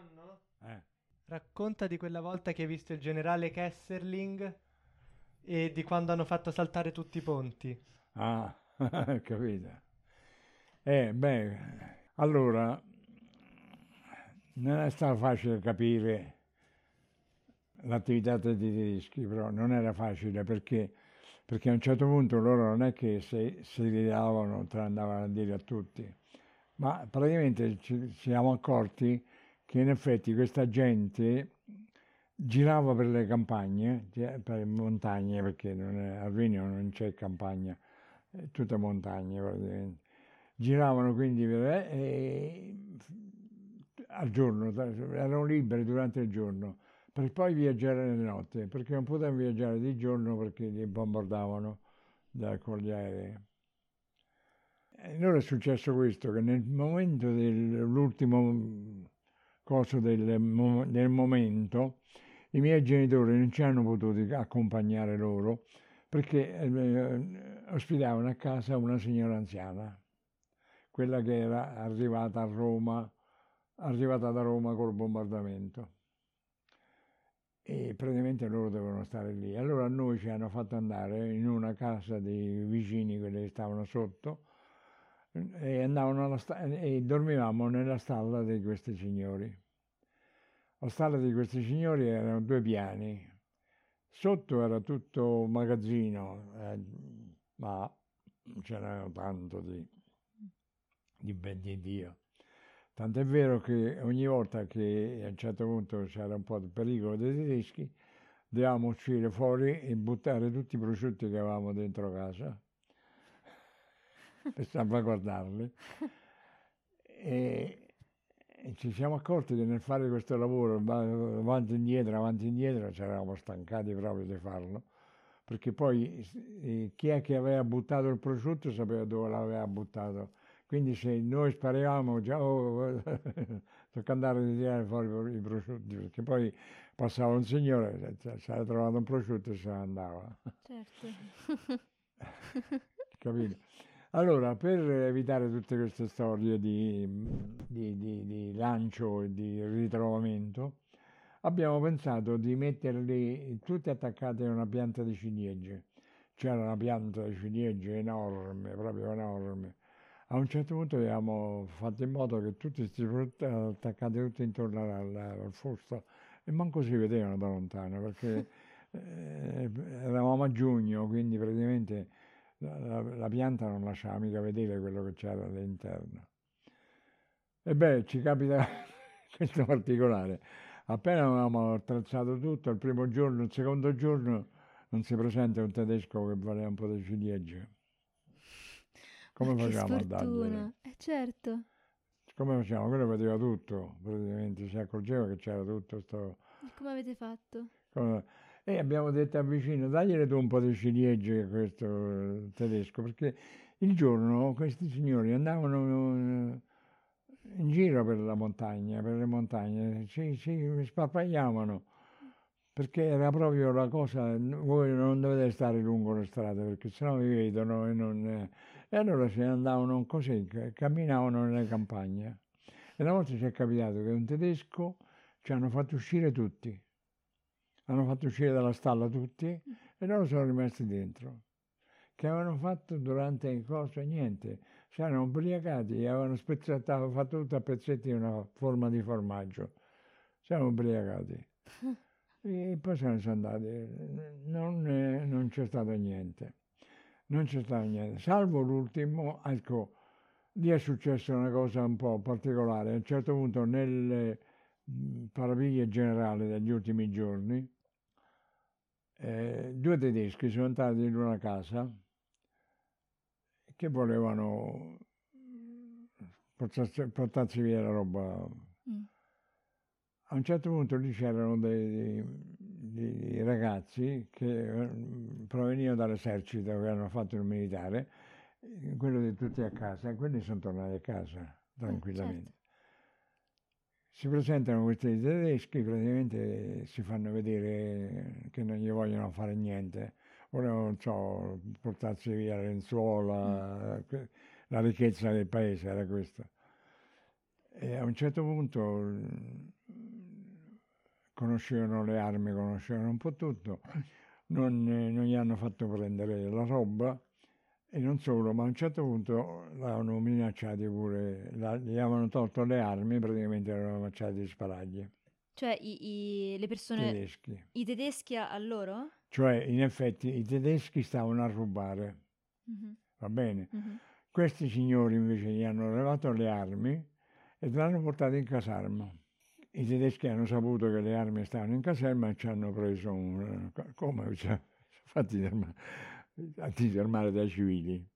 Nonno? Eh. Racconta di quella volta che hai visto il generale Kesserling e di quando hanno fatto saltare tutti i ponti. Ah, capito. Eh, beh, allora, non è stato facile capire l'attività dei tedeschi, però non era facile perché, perché a un certo punto loro non è che se si ridavano te andavano a dire a tutti, ma praticamente ci siamo accorti che in effetti questa gente girava per le campagne, cioè per le montagne, perché è, a Rimini non c'è campagna, è tutte montagne praticamente. Giravano quindi per, eh, al giorno, erano liberi durante il giorno per poi viaggiare nelle notte, perché non potevano viaggiare di giorno perché li bombardavano da, con gli aerei. E allora è successo questo, che nel momento dell'ultimo coso del, del momento, i miei genitori non ci hanno potuto accompagnare loro perché eh, ospitavano a casa una signora anziana, quella che era arrivata a Roma, arrivata da Roma col bombardamento e praticamente loro dovevano stare lì. Allora noi ci hanno fatto andare in una casa dei vicini, quelli che stavano sotto, e, sta- e dormivamo nella stalla di questi signori. La stalla di questi signori erano due piani, sotto era tutto magazzino, eh, ma c'era tanto di, di ben di Dio. Tant'è vero che ogni volta che a un certo punto c'era un po' di pericolo dei tedeschi, dovevamo uscire fuori e buttare tutti i prosciutti che avevamo dentro casa per salvaguardarli. E, e, ci siamo accorti che nel fare questo lavoro avanti e indietro, avanti e indietro, ci eravamo stancati proprio di farlo, perché poi eh, chi è che aveva buttato il prosciutto sapeva dove l'aveva buttato quindi se noi sparivamo già, oh, tocca andare a tirare fuori i prosciutti, perché poi passava un signore, si era trovato un prosciutto e se ne andava. Certo. Capito? Allora, per evitare tutte queste storie di, di, di, di lancio e di ritrovamento, abbiamo pensato di metterli tutti attaccati a una pianta di ciliegie. C'era una pianta di ciliegie enorme, proprio enorme, a un certo punto abbiamo fatto in modo che tutti erano attaccati tutti intorno al, al fusto e manco si vedevano da lontano perché eh, eravamo a giugno, quindi praticamente la, la, pianta non lasciava mica vedere quello che c'era all'interno. E beh, ci capita questo particolare. Appena avevamo attrezzato tutto, il primo giorno, il secondo giorno, non si presenta un tedesco che voleva un po' di ciliegie. Come Ma facciamo a dargliele? Eh certo. Come facciamo? Quello vedeva tutto, praticamente, si accorgeva che c'era tutto sto... E come avete fatto? Come... E abbiamo detto al vicino, dagliele tu un po' di ciliegie a questo eh, tedesco, perché il giorno questi signori andavano eh, in giro per la montagna, per le montagne, si, si sparpagliavano perché era proprio la cosa, voi non dovete stare lungo le strade perché sennò vi vedono e non... E allora se ne andavano così, camminavano nelle campagne. E una volta ci è capitato che un tedesco ci hanno fatto uscire tutti, hanno fatto uscire dalla stalla tutti e loro sono rimasti dentro. Che avevano fatto durante il corso niente, si erano ubriacati e avevano spezzettato, fatto tutto a pezzetti una forma di formaggio. Si erano ubriacati. E poi se ne sono andati, non, eh, non c'è stato niente, non c'è stato niente, salvo l'ultimo, ecco, lì è successa una cosa un po' particolare, a un certo punto nelle paraviglie generali degli ultimi giorni, eh, due tedeschi sono entrati in una casa che volevano portarsi, portarsi via la roba a un certo punto lì c'erano dei, dei, ragazzi che eh, provenivano dall'esercito, che avevano fatto il militare, quello di tutti a casa, e quelli sono tornati a casa tranquillamente. Certo. Si presentano questi tedeschi, praticamente si fanno vedere che non gli vogliono fare niente, volevano, non so, portarsi via la lenzuola, mm. la ricchezza del paese era questa. E a un certo punto conoscevano le armi, conoscevano un po' tutto, non, non gli hanno fatto prendere la roba e non solo, ma a un certo punto l'hanno minacciati pure, la- gli avevano tolto le armi, praticamente erano minacciati di sparagli, Cioè i, i- le persone, tedeschi. i tedeschi a, a loro? Cioè, in effetti, i tedeschi stavano a rubare, Mhm, va bene? mhm. Questi signori invece gli hanno levato le armi e l'hanno portato in caserma. I tedeschi hanno saputo che le armi stavano in caserma e ci hanno preso un... come? Cioè, fatti disarmare, fatti disarmare dai civili,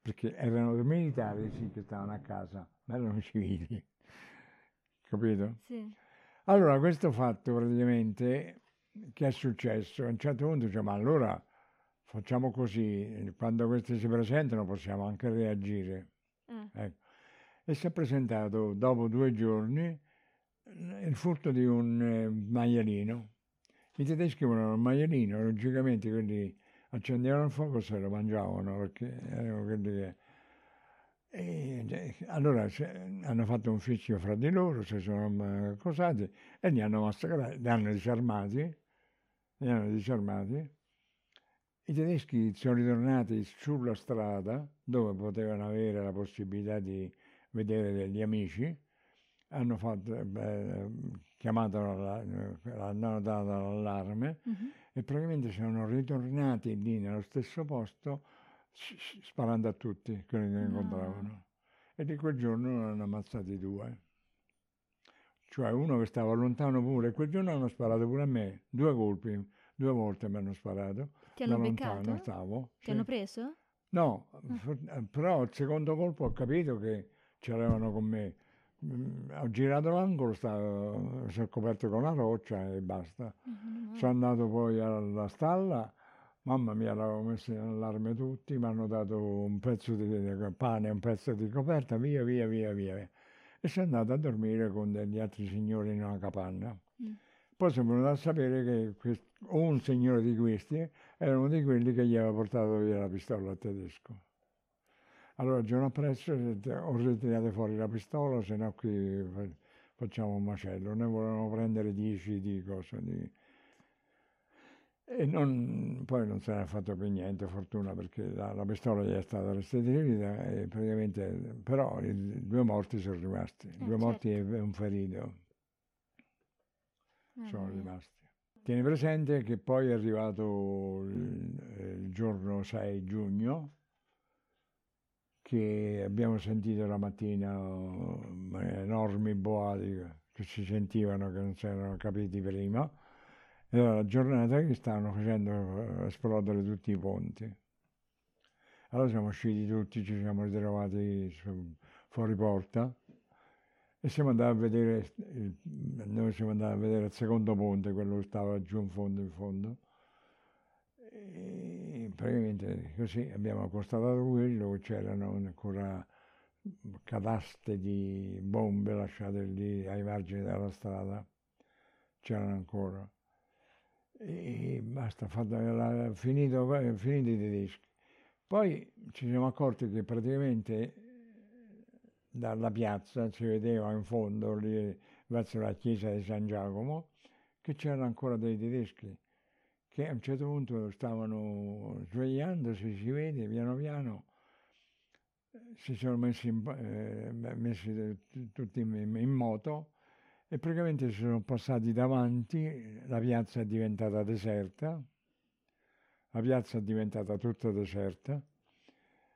perché erano militari sì che stavano a casa, ma erano civili, capito? Sì. Allora, questo fatto praticamente, che è successo? A un certo punto dice, ma allora facciamo così, quando questi si presentano possiamo anche reagire. Eh, Ecco. E si è presentato dopo due giorni il furto di un eh, maialino. I tedeschi volevano il maialino, logicamente quelli accendevano il fuoco e se lo mangiavano perché erano quelli che... E, eh, allora hanno fatto un fischio fra di loro, si sono eh, accusati e li hanno massacrati, li hanno disarmati, li hanno disarmati. I tedeschi sono ritornati sulla strada dove potevano avere la possibilità di vedere degli amici, hanno fatto, eh, chiamato, la- hanno dato l'allarme mhm. e praticamente sono ritornati lì nello stesso posto sparando a tutti quelli che No. incontravano. E di quel giorno ne hanno ammazzati due. Cioè uno che stava lontano pure, quel giorno hanno sparato pure a me, due colpi, due volte mi hanno sparato. Ti hanno da lontano beccato? stavo. Ti sì. hanno preso? No, Ah. eh, però al secondo colpo ho capito che c'erano con me. Mm, Ho girato l'angolo, stavo, si è coperto con la roccia e basta. Male. Sono andato poi alla stalla, mamma mia, l'avevo messo in allarme tutti, mi hanno dato un pezzo di di pane un pezzo di coperta, via, via, via, via. via. E sono andato a dormire con degli altri signori in una capanna. Mm. Poi sono venuto a sapere che quest- un signore di questi era uno di quelli che gli aveva portato via la pistola al tedesco. Allora il giorno appresso ho detto, ho ritirato fuori la pistola, se no qui fa- facciamo un macello. Ne volevano prendere dieci di cose. Di... E non- poi non se ne è fatto più niente, fortuna, perché la, la pistola gli è stata restituita e praticamente, però i due morti sono rimasti, Eh, due morti e un ferito Mamma sono rimasti. Tieni presente che poi è arrivato il, il giorno 6 giugno, che abbiamo sentito la mattina eh, enormi boati che si sentivano che non si erano capiti prima. Era la giornata che stavano facendo eh, esplodere tutti i ponti. Allora siamo usciti tutti, ci siamo ritrovati fuori porta e siamo andati a vedere, noi siamo andati a vedere il secondo ponte, quello che stava giù in fondo, in fondo. E praticamente così abbiamo constatato quello, c'erano ancora cataste di bombe lasciate lì ai margini della strada, c'erano ancora. E basta, fatto, era finito, finito i tedeschi. Poi ci siamo accorti che praticamente dalla piazza si vedeva in fondo, lì verso la chiesa di San Giacomo, che c'erano ancora dei tedeschi che a un certo punto stavano svegliandosi, si vede piano piano, eh, si sono messi, in, eh, messi tutti in, in moto e praticamente si sono passati davanti, la piazza è diventata deserta, la piazza è diventata tutta deserta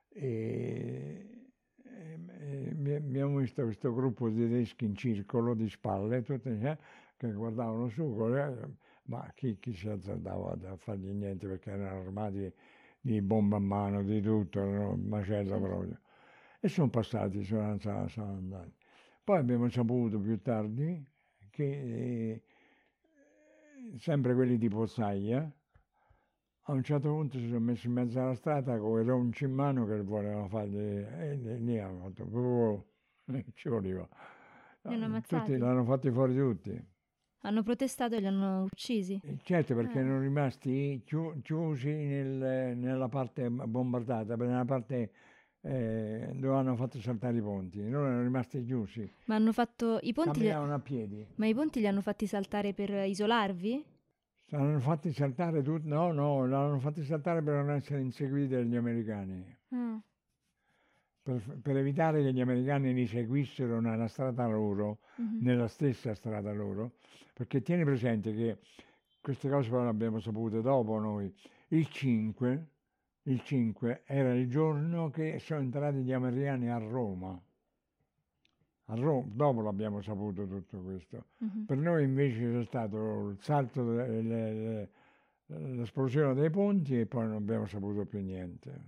e, e- e abbiamo visto questo gruppo di tedeschi in circolo di spalle, tutti eh, che guardavano su, eh, ma chi, chi si azzardava a fargli niente perché erano armati di bombe a mano, di tutto, erano un macello proprio. E sono passati, sono, sono- andati. Poi abbiamo saputo più tardi che eh, sempre quelli di Pozzaglia a un certo punto si sono messi in mezzo alla strada con i ronci in mano che volevano fargli e lì- hanno fatto proprio ci voleva. Li hanno Eh, ammazzati? Tutti l'hanno fatti fuori tutti. Hanno protestato e li hanno uccisi. E Certo, perché Eh. erano rimasti chiu- chiusi nel- nella parte bombardata, nella parte eh, dove hanno fatto saltare i ponti. Loro erano rimasti chiusi, Ma hanno fatto i ponti, li- camminavano a piedi. ma i ponti li hanno fatti saltare per isolarvi? L'hanno fatti saltare tutti, no, no, l'hanno fatti saltare per non essere inseguiti dagli americani. Ah, Per, per evitare che gli americani li seguissero nella strada loro, mhm. nella stessa strada loro, perché tieni presente che queste cose poi le abbiamo sapute dopo noi. Il 5, il 5 era il giorno che sono entrati gli americani a Roma. A Roma, dopo l'abbiamo saputo tutto questo. Mhm. Per noi invece c'è stato il salto, le- le- l'esplosione dei ponti e poi non abbiamo saputo più niente,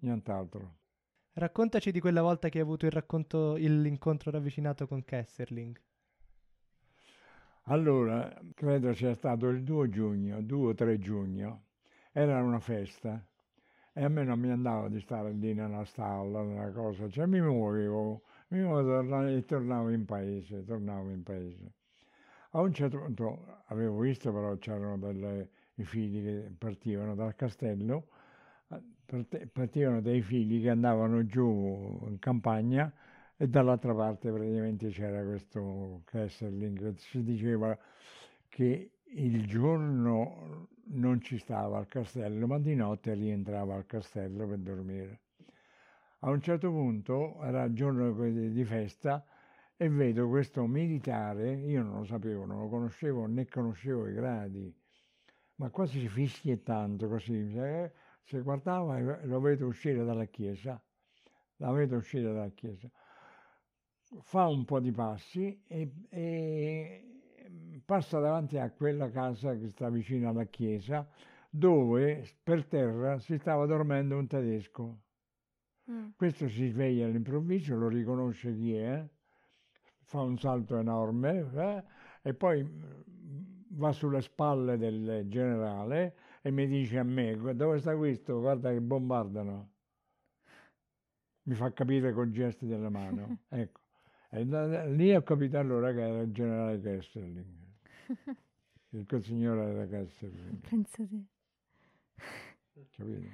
nient'altro. Raccontaci di quella volta che hai avuto racconto, l'incontro ravvicinato con Kesserling. Allora, credo sia stato il 2 giugno, 2 o 3 giugno, era una festa e a me non mi andava di stare lì nella stalla, nella cosa, cioè mi muovevo, mi muovevo e tornavo in paese, tornavo in paese. A un certo punto avevo visto però c'erano delle, i figli che partivano dal castello, partivano dei figli che andavano giù in campagna e dall'altra parte praticamente c'era questo Kesselring si diceva che il giorno non ci stava al castello, ma di notte rientrava al castello per dormire. A un certo punto era il giorno di festa e vedo questo militare, io non lo sapevo, non lo conoscevo né conoscevo i gradi, ma quasi fischiettando così, eh, se guardava e lo vedo uscire dalla chiesa, la vedo uscire dalla chiesa, fa un po' di passi e, e passa davanti a quella casa che sta vicino alla chiesa, dove per terra si stava dormendo un tedesco. Ah, Questo si sveglia all'improvviso, lo riconosce chi è, fa un salto enorme eh, e poi mm, va sulle spalle del generale e mi dice a me, "Gu- dove sta questo? Guarda che bombardano. Mi fa capire con gesti della mano. ecco. E da- lì ho capito allora che era il generale Kesselring. Il quel signore era Kesselring. Pensate. capito?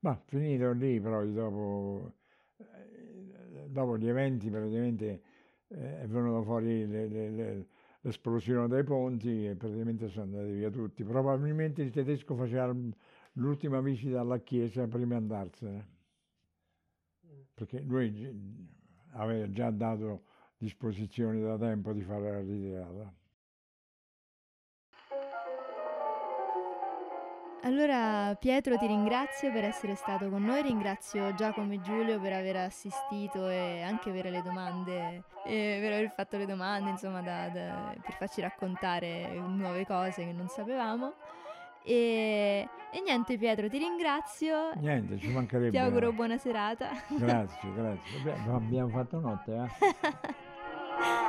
Ma finito lì, però dopo, eh, dopo gli eventi praticamente eh, è venuto fuori le- le- le- l'esplosione dei ponti e praticamente sono andati via tutti. Probabilmente il tedesco faceva l'ultima visita alla chiesa prima di andarsene, perché lui aveva già dato disposizioni da tempo di fare la ritirata. Allora Pietro ti ringrazio per essere stato con noi, ringrazio Giacomo e Giulio per aver assistito e anche per le domande, per aver fatto le domande, insomma, da- da- per farci raccontare nuove cose che non sapevamo. E, e niente Pietro, ti ringrazio, Niente, ci mancherebbe. ti auguro buona serata. Grazie, grazie. Abbiamo- Abbiamo fatto notte, eh?